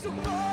to go.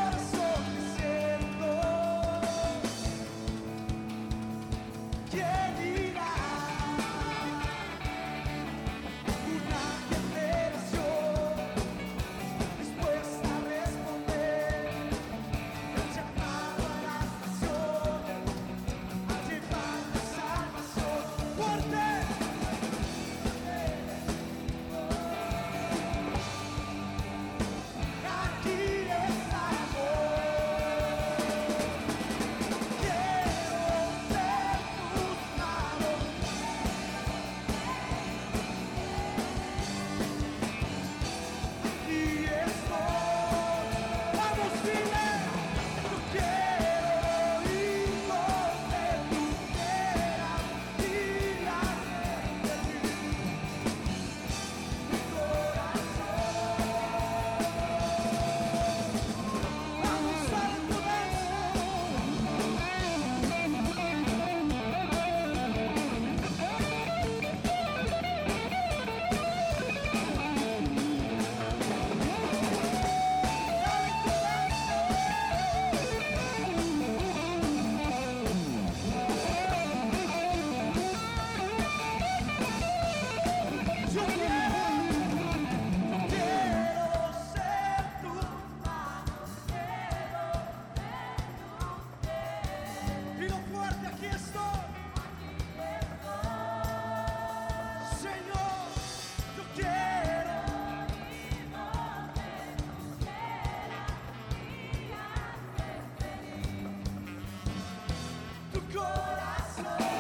Christmas.